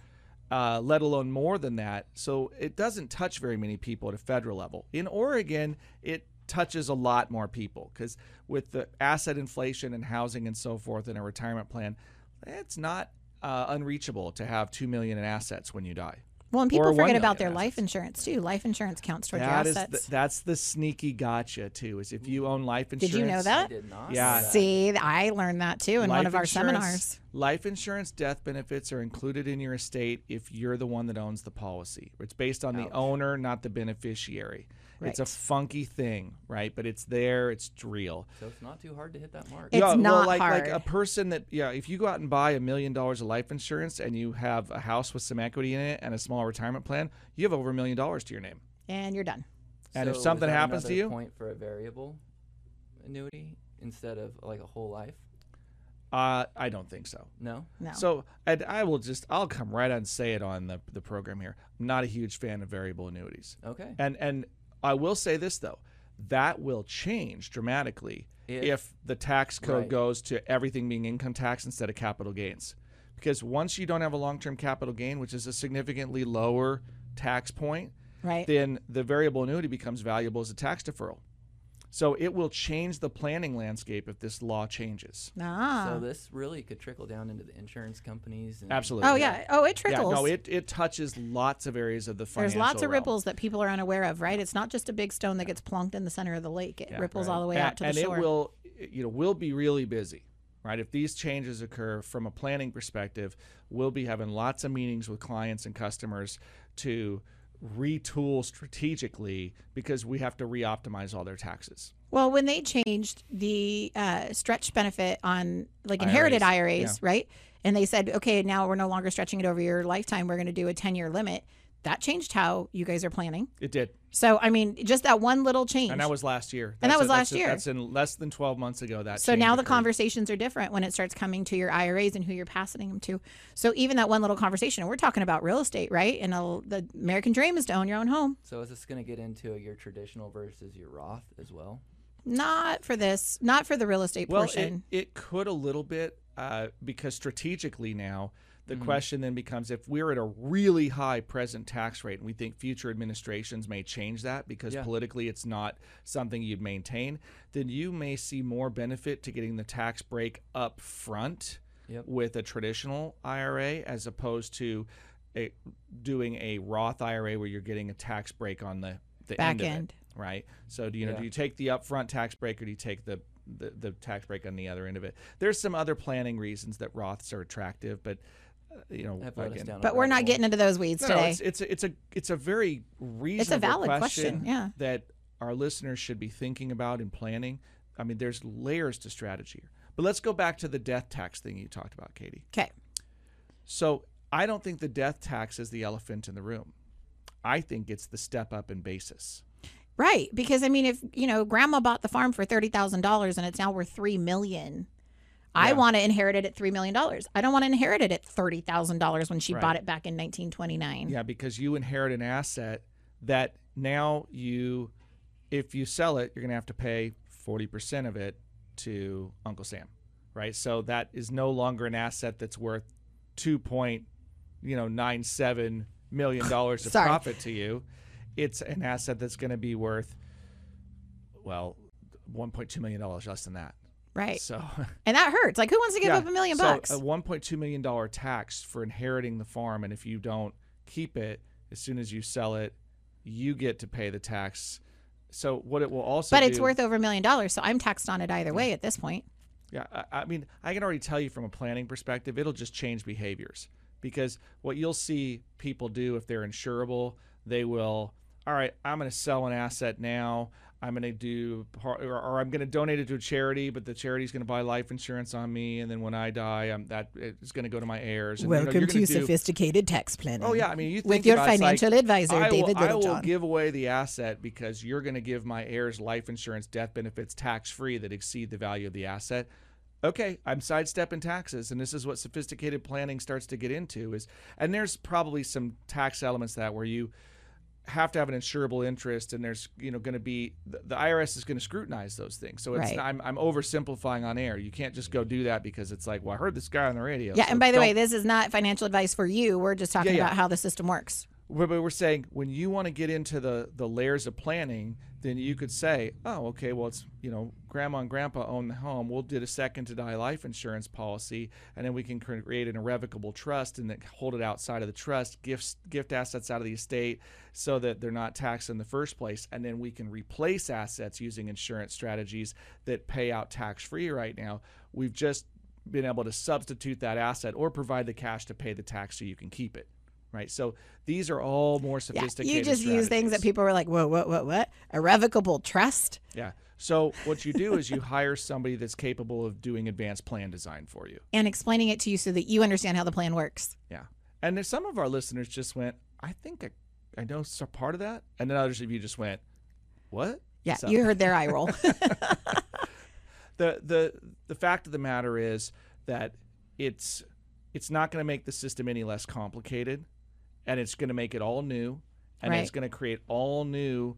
[SPEAKER 1] uh, let alone more than that. So, it doesn't touch very many people at a federal level. In Oregon, it touches a lot more people because with the asset inflation and housing and so forth in a retirement plan, it's not uh, unreachable to have two million in assets when you die.
[SPEAKER 2] Well, and people forget about their
[SPEAKER 1] assets.
[SPEAKER 2] life insurance too. Life insurance counts towards
[SPEAKER 1] That
[SPEAKER 2] your
[SPEAKER 1] is
[SPEAKER 2] assets.
[SPEAKER 1] the, that's the sneaky gotcha too. Is if you own life insurance.
[SPEAKER 2] Did you know that?
[SPEAKER 3] I
[SPEAKER 2] that?
[SPEAKER 3] did not.
[SPEAKER 1] Yeah.
[SPEAKER 2] See, I learned that too in one of our seminars.
[SPEAKER 1] Life insurance death benefits are included in your estate if you're the one that owns the policy. It's based on the owner, not the beneficiary. It's a funky thing, right? But it's there. It's real.
[SPEAKER 3] So it's not too hard to hit that mark.
[SPEAKER 2] It's
[SPEAKER 1] well,
[SPEAKER 2] not
[SPEAKER 1] like like a person that yeah, if you go out and buy a million dollars of life insurance and you have a house with some equity in it and a small retirement plan, you have over a million dollars to your name.
[SPEAKER 2] And you're done.
[SPEAKER 1] And if
[SPEAKER 3] So is
[SPEAKER 1] something
[SPEAKER 3] that
[SPEAKER 1] happens to you-
[SPEAKER 3] point for a variable annuity instead of like a whole life.
[SPEAKER 1] Uh, I don't think so.
[SPEAKER 3] No.
[SPEAKER 2] No.
[SPEAKER 1] So, and I will just, I'll come right out and say it on the, the program here. I'm not a huge fan of variable annuities.
[SPEAKER 3] Okay.
[SPEAKER 1] And, and I will say this, though, that will change dramatically
[SPEAKER 3] If-
[SPEAKER 1] if, the tax code
[SPEAKER 3] Right.
[SPEAKER 1] goes to everything being income tax instead of capital gains. Because once you don't have a long term capital gain, which is a significantly lower tax point,
[SPEAKER 2] right.
[SPEAKER 1] then the variable annuity becomes valuable as a tax deferral. So it will change the planning landscape if this law changes.
[SPEAKER 2] Ah.
[SPEAKER 3] So this really could trickle down into the insurance companies. And
[SPEAKER 1] Absolutely.
[SPEAKER 2] oh yeah. Oh, it trickles.
[SPEAKER 1] Yeah,
[SPEAKER 2] trickles.
[SPEAKER 1] no, it, it touches lots of areas of the financial
[SPEAKER 2] There's lots of
[SPEAKER 1] realm.
[SPEAKER 2] ripples that people are unaware of, right? It's not just a big stone that gets plunked in the center of the lake. It
[SPEAKER 1] Yeah,
[SPEAKER 2] ripples
[SPEAKER 1] right.
[SPEAKER 2] all the way
[SPEAKER 1] and,
[SPEAKER 2] out to the
[SPEAKER 1] and
[SPEAKER 2] shore.
[SPEAKER 1] it will you know we'll be really busy right if these changes occur from a planning perspective we'll be having lots of meetings with clients and customers to retool strategically because we have to re-optimize all their taxes
[SPEAKER 2] Well, when they changed the uh, stretch benefit on like inherited IRAs,
[SPEAKER 1] IRAs,
[SPEAKER 2] right? And they said, okay, now we're no longer stretching it over your lifetime. We're going to do a 10 year limit. That changed how you guys are planning.
[SPEAKER 1] it did
[SPEAKER 2] So, I mean, just that one little change.
[SPEAKER 1] and that was last year
[SPEAKER 2] And that was
[SPEAKER 1] a- that's
[SPEAKER 2] last
[SPEAKER 1] a-
[SPEAKER 2] year.
[SPEAKER 1] that's in less than 12 months ago that
[SPEAKER 2] so
[SPEAKER 1] change
[SPEAKER 2] now the conversations are different when it starts coming to your IRAs and who you're passing them to. So even that one little conversation, and we're talking about real estate, right? And uh, the American dream is to own your own home.
[SPEAKER 3] So is this going to get into your traditional versus your Roth as well?
[SPEAKER 2] Not for this, not for the real estate
[SPEAKER 1] well it, it could a little bit uh, because strategically now the
[SPEAKER 2] Mm-hmm.
[SPEAKER 1] question then becomes if we're at a really high present tax rate and we think future administrations may change that because
[SPEAKER 3] Yeah.
[SPEAKER 1] politically it's not something you'd maintain, then you may see more benefit to getting the tax break up front
[SPEAKER 3] Yep.
[SPEAKER 1] with a traditional IRA as opposed to a, doing a Roth IRA where you're getting a tax break on the, the
[SPEAKER 2] Back
[SPEAKER 1] end, of
[SPEAKER 2] end.
[SPEAKER 1] it, right? So do you know
[SPEAKER 3] Yeah.
[SPEAKER 1] do you take the upfront tax break or do you take the the, the tax break on the other end of it. There's some other planning reasons that Roths are attractive, but you know,
[SPEAKER 3] I've let us
[SPEAKER 1] again,
[SPEAKER 3] down
[SPEAKER 2] but we're not
[SPEAKER 3] hole.
[SPEAKER 2] getting into those weeds
[SPEAKER 1] no, no,
[SPEAKER 2] today.
[SPEAKER 1] it's, it's a, it's a it's a very reasonable It's a
[SPEAKER 2] valid question, yeah.
[SPEAKER 1] that our listeners should be thinking about and planning. I mean, there's layers to strategy here. But let's go back to the death tax thing you talked about, Katie.
[SPEAKER 2] okay.
[SPEAKER 1] So I don't think the death tax is the elephant in the room. I think it's the step up in basis.
[SPEAKER 2] Right, because I mean, if you know, Grandma bought the farm for thirty thousand dollars and it's now worth three million, I want to inherit it at three million dollars. I don't want to inherit it at thirty thousand dollars when she
[SPEAKER 1] Right.
[SPEAKER 2] bought it back in nineteen twenty nine.
[SPEAKER 1] Yeah, because you inherit an asset that now you, if you sell it, you're going to have to pay 40% of it to Uncle Sam, right? So that is no longer an asset that's worth 2 point, you know, 97 million dollars of profit to you. It's an asset that's going to be worth well, 1.2 million dollars less than that.
[SPEAKER 2] Right,
[SPEAKER 1] So
[SPEAKER 2] and that hurts. Like, who wants to give
[SPEAKER 1] yeah,
[SPEAKER 2] up a million
[SPEAKER 1] so
[SPEAKER 2] bucks?
[SPEAKER 1] A 1.2 million dollar tax for inheriting the farm, and if you don't keep it, as soon as you sell it, you get to pay the tax. So what it will also,
[SPEAKER 2] but it's
[SPEAKER 1] do-
[SPEAKER 2] worth over a million dollars, so I'm taxed on it either way at this point.
[SPEAKER 1] Yeah, I, I mean, I can already tell you from a planning perspective, it'll just change behaviors because what you'll see people do if they're insurable, they will. All right, I'm going to sell an asset now. I'm going to do, or, or I'm going to donate it to a charity, but the charity's going to buy life insurance on me, and then when I die, I'm, that it's going to go to my heirs. And, you know,
[SPEAKER 4] Welcome
[SPEAKER 1] you're
[SPEAKER 4] to
[SPEAKER 1] do-
[SPEAKER 4] sophisticated tax planning.
[SPEAKER 1] Oh yeah, I mean, you
[SPEAKER 2] With your
[SPEAKER 1] about it, like,
[SPEAKER 2] financial advisor,
[SPEAKER 1] I
[SPEAKER 2] David
[SPEAKER 1] will, I will give away the asset because you're going to give my heirs life insurance, death benefits, tax free that exceed the value of the asset. Okay, I'm sidestepping taxes, and this is what sophisticated planning starts to get into. Is and there's probably some tax elements that where you have to have an insurable interest, and there's you know going to be the, the IRS is going to scrutinize those things. So it's
[SPEAKER 2] Right.
[SPEAKER 1] I'm, I'm oversimplifying on air. You can't just go do that because it's like, well, I heard this guy on the radio.
[SPEAKER 2] Yeah,
[SPEAKER 1] so
[SPEAKER 2] and by the way, this is not financial advice for you. We're just talking
[SPEAKER 1] Yeah, yeah.
[SPEAKER 2] about how the system works.
[SPEAKER 1] But we're saying when you want to get into the the layers of planning, then you could say, oh, okay, well, it's you know, grandma and grandpa own the home. We'll do a second to die life insurance policy, and then we can create an irrevocable trust and then hold it outside of the trust, gifts gift assets out of the estate, so that they're not taxed in the first place, and then we can replace assets using insurance strategies that pay out tax free right now. We've just been able to substitute that asset or provide the cash to pay the tax so you can keep it right? So these are all more
[SPEAKER 2] Yeah,
[SPEAKER 1] sophisticated.
[SPEAKER 2] you just use things that people were like, whoa, what, what, what? Irrevocable trust?
[SPEAKER 1] Yeah. So what you do is you hire somebody that's capable of doing advanced plan design for you.
[SPEAKER 2] And explaining it to you so that you understand how the plan works.
[SPEAKER 1] Yeah. And there's some of our listeners just went, I think I, I know some part of that, and then others of you just went, what?
[SPEAKER 2] Yeah, you heard their eye roll.
[SPEAKER 1] the the the fact of the matter is that it's it's not going to make the system any less complicated and it's going to make it all new and it's going to create all new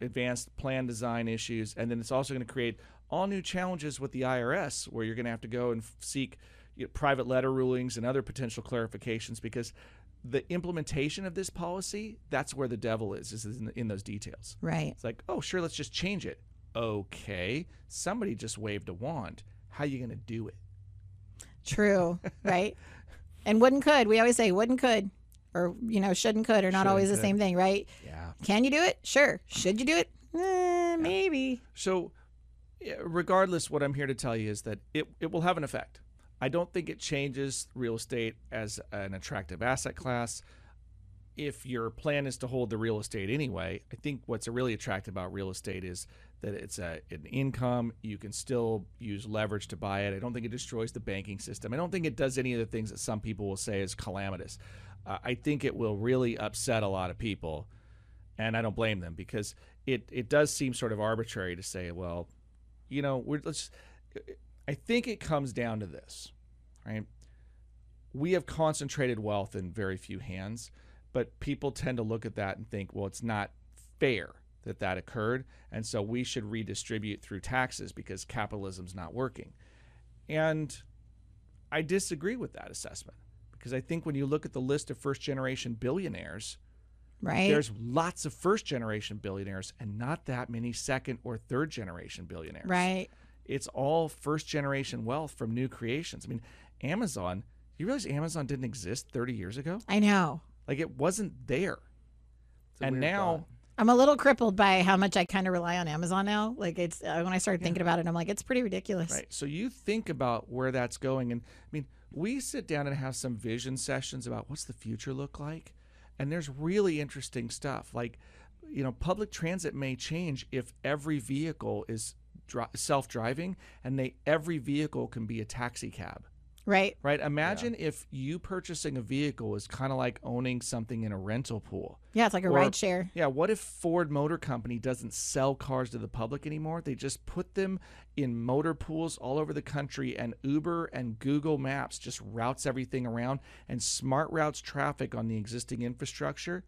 [SPEAKER 1] advanced plan design issues and then it's also going to create all new challenges with the IRS where you're going to have to go and seek you know, private letter rulings and other potential clarifications because the implementation of this policy that's where the devil is is in, in those details
[SPEAKER 2] right.
[SPEAKER 1] it's like, oh, sure, let's just change it. Okay, somebody just waved a wand. How you going to do it?
[SPEAKER 2] True, right? And wouldn't could. We always say wouldn't could, or you know, should and could are not
[SPEAKER 1] Should
[SPEAKER 2] always the
[SPEAKER 1] could.
[SPEAKER 2] same thing, right?
[SPEAKER 1] Yeah.
[SPEAKER 2] Can you do it? Sure. Should you do it? Eh, maybe.
[SPEAKER 1] So, regardless, what I'm here to tell you is that it, it will have an effect. I don't think it changes real estate as an attractive asset class. If your plan is to hold the real estate anyway, I think what's really attractive about real estate is that it's a, an income. You can still use leverage to buy it. I don't think it destroys the banking system. I don't think it does any of the things that some people will say is calamitous. Uh, I think it will really upset a lot of people and I don't blame them because it it does seem sort of arbitrary to say, well, you know, we're let's. I think it comes down to this, right? We have concentrated wealth in very few hands, but people tend to look at that and think, well, it's not fair that that occurred, and so we should redistribute through taxes because capitalism's not working. And I disagree with that assessment because I think when you look at the list of first generation billionaires,
[SPEAKER 2] Right.
[SPEAKER 1] there's lots of first generation billionaires and not that many second or third generation billionaires.
[SPEAKER 2] right.
[SPEAKER 1] It's all first generation wealth from new creations. I mean, Amazon, you realize Amazon didn't exist 30 years ago?
[SPEAKER 2] I know.
[SPEAKER 1] Like it wasn't there.
[SPEAKER 3] It's
[SPEAKER 1] And now
[SPEAKER 3] thought.
[SPEAKER 2] I'm a little crippled by how much I kind of rely on Amazon now. Like it's uh, when I started thinking about it, I'm like, it's pretty ridiculous.
[SPEAKER 1] Right. So you think about where that's going. And I mean, we sit down and have some vision sessions about what's the future look like. And there's really interesting stuff. Like, you know, public transit may change if every vehicle is dri- self-driving and they every vehicle can be a taxi cab.
[SPEAKER 2] Right.
[SPEAKER 1] Right? Imagine if you purchasing a vehicle is kind of like owning something in a rental pool.
[SPEAKER 2] Yeah, it's like a
[SPEAKER 1] Or-
[SPEAKER 2] ride share.
[SPEAKER 1] Yeah, what if Ford Motor Company doesn't sell cars to the public anymore? They just put them in motor pools all over the country and Uber and Google Maps just routes everything around and smart routes traffic on the existing infrastructure.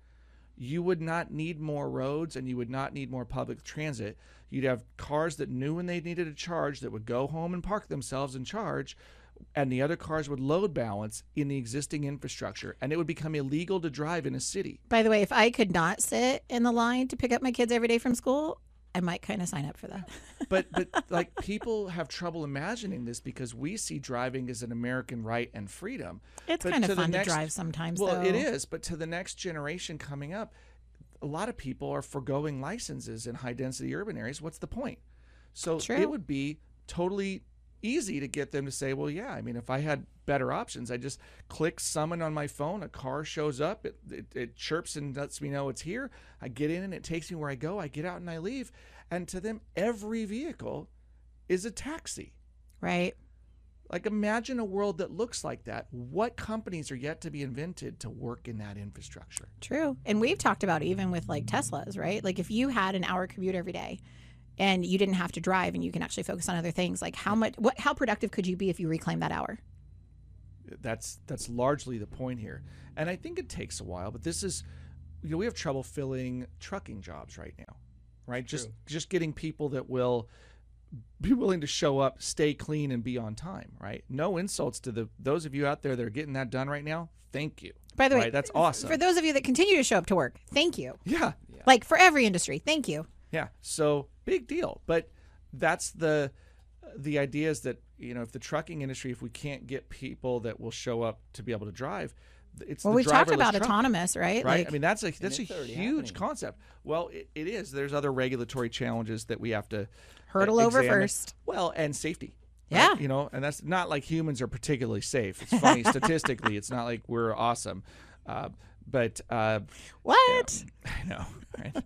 [SPEAKER 1] You would not need more roads and you would not need more public transit. You'd have cars that knew when they needed a charge that would go home and park themselves and charge and the other cars would load balance in the existing infrastructure and it would become illegal to drive in a city.
[SPEAKER 2] By the way, if I could not sit in the line to pick up my kids every day from school, I might kind of sign up for that.
[SPEAKER 1] but but like people have trouble imagining this because we see driving as an American right and freedom.
[SPEAKER 2] It's
[SPEAKER 1] But
[SPEAKER 2] kind of fun
[SPEAKER 1] next-
[SPEAKER 2] to drive sometimes,
[SPEAKER 1] Well,
[SPEAKER 2] though.
[SPEAKER 1] it is, but to the next generation coming up, a lot of people are foregoing licenses in high density urban areas. What's the point? So
[SPEAKER 2] True.
[SPEAKER 1] it would be totally easy to get them to say, well, yeah, I mean, if I had better options, I just click summon on my phone, a car shows up, it, it, it chirps and lets me know it's here. I get in and it takes me where I go. I get out and I leave. And to them, every vehicle is a taxi.
[SPEAKER 2] Right.
[SPEAKER 1] Like imagine a world that looks like that. What companies are yet to be invented to work in that infrastructure?
[SPEAKER 2] True. And we've talked about even with like Teslas, right? Like if you had an hour commute every day and you didn't have to drive and you can actually focus on other things, like how much what how productive could you be if you reclaim that hour?
[SPEAKER 1] That's that's largely the point here. And I think it takes a while, but this is you know, we have trouble filling trucking jobs right now. Right? Just
[SPEAKER 3] True.
[SPEAKER 1] just getting people that will be willing to show up, stay clean and be on time, right? No insults to the those of you out there that are getting that done right now. Thank you.
[SPEAKER 2] By the way,
[SPEAKER 1] that's awesome.
[SPEAKER 2] For those of you that continue to show up to work, thank you.
[SPEAKER 1] Yeah.
[SPEAKER 2] Like for every industry, thank you.
[SPEAKER 1] Yeah. So big deal. But that's the the idea is that you know if the trucking industry, if we can't get people that will show up to be able to drive, it's
[SPEAKER 2] Well,
[SPEAKER 1] the
[SPEAKER 2] we've talked about
[SPEAKER 1] truck,
[SPEAKER 2] autonomous, right?
[SPEAKER 1] Right.
[SPEAKER 2] Like,
[SPEAKER 1] I mean that's a that's a huge
[SPEAKER 3] happening.
[SPEAKER 1] concept. Well, it, it is. There's other regulatory challenges that we have to uh,
[SPEAKER 2] Hurdle over first.
[SPEAKER 1] Well, and safety.
[SPEAKER 2] Yeah.
[SPEAKER 1] right? You know, and that's not like humans are particularly safe. It's funny statistically. It's not like we're awesome. Uh, but uh,
[SPEAKER 2] what?
[SPEAKER 1] I know. Right?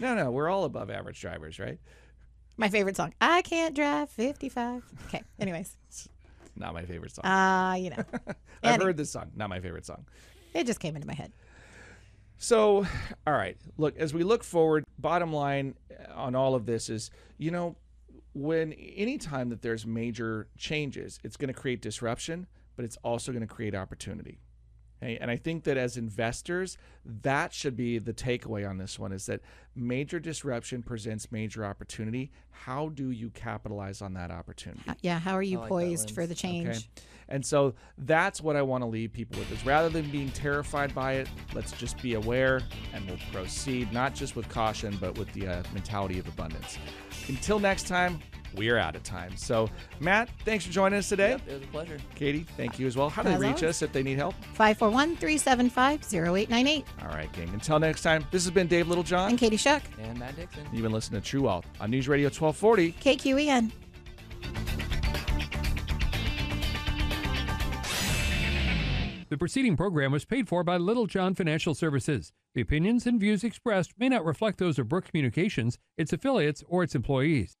[SPEAKER 1] No, no, we're all above average drivers, right?
[SPEAKER 2] My favorite song. I can't drive 55. Okay. Anyways,
[SPEAKER 1] Not my favorite song.
[SPEAKER 2] uh, you know,
[SPEAKER 1] I've
[SPEAKER 2] any-
[SPEAKER 1] heard this song. Not my favorite song.
[SPEAKER 2] it just came into my head.
[SPEAKER 1] So, all right. Look, as we look forward, bottom line on all of this is, you know, when any time that there's major changes, it's going to create disruption, but it's also going to create opportunity. Okay? And I think that as investors, that should be the takeaway on this one is that major disruption presents major opportunity. How do you capitalize on that opportunity?
[SPEAKER 2] Yeah, how are you
[SPEAKER 3] like
[SPEAKER 2] poised for the change?
[SPEAKER 1] Okay. And so that's what I want to leave people with is rather than being terrified by it, let's just be aware and we'll proceed, not just with caution, but with the uh, mentality of abundance. Until next time, we are out of time. So, Matt, thanks for joining us today.
[SPEAKER 3] Yep, it was a pleasure.
[SPEAKER 1] Katie, thank you as well. How do they reach
[SPEAKER 2] always.
[SPEAKER 1] us if they need help?
[SPEAKER 2] 541 375 0898.
[SPEAKER 1] All right, gang. Until next time, this has been Dave Littlejohn.
[SPEAKER 2] And Katie Shuck,
[SPEAKER 3] And Matt Dixon.
[SPEAKER 1] You've been listening to True Wealth on News Radio 1240.
[SPEAKER 2] KQEN.
[SPEAKER 4] The preceding program was paid for by Littlejohn Financial Services. The opinions and views expressed may not reflect those of Brooke Communications, its affiliates, or its employees.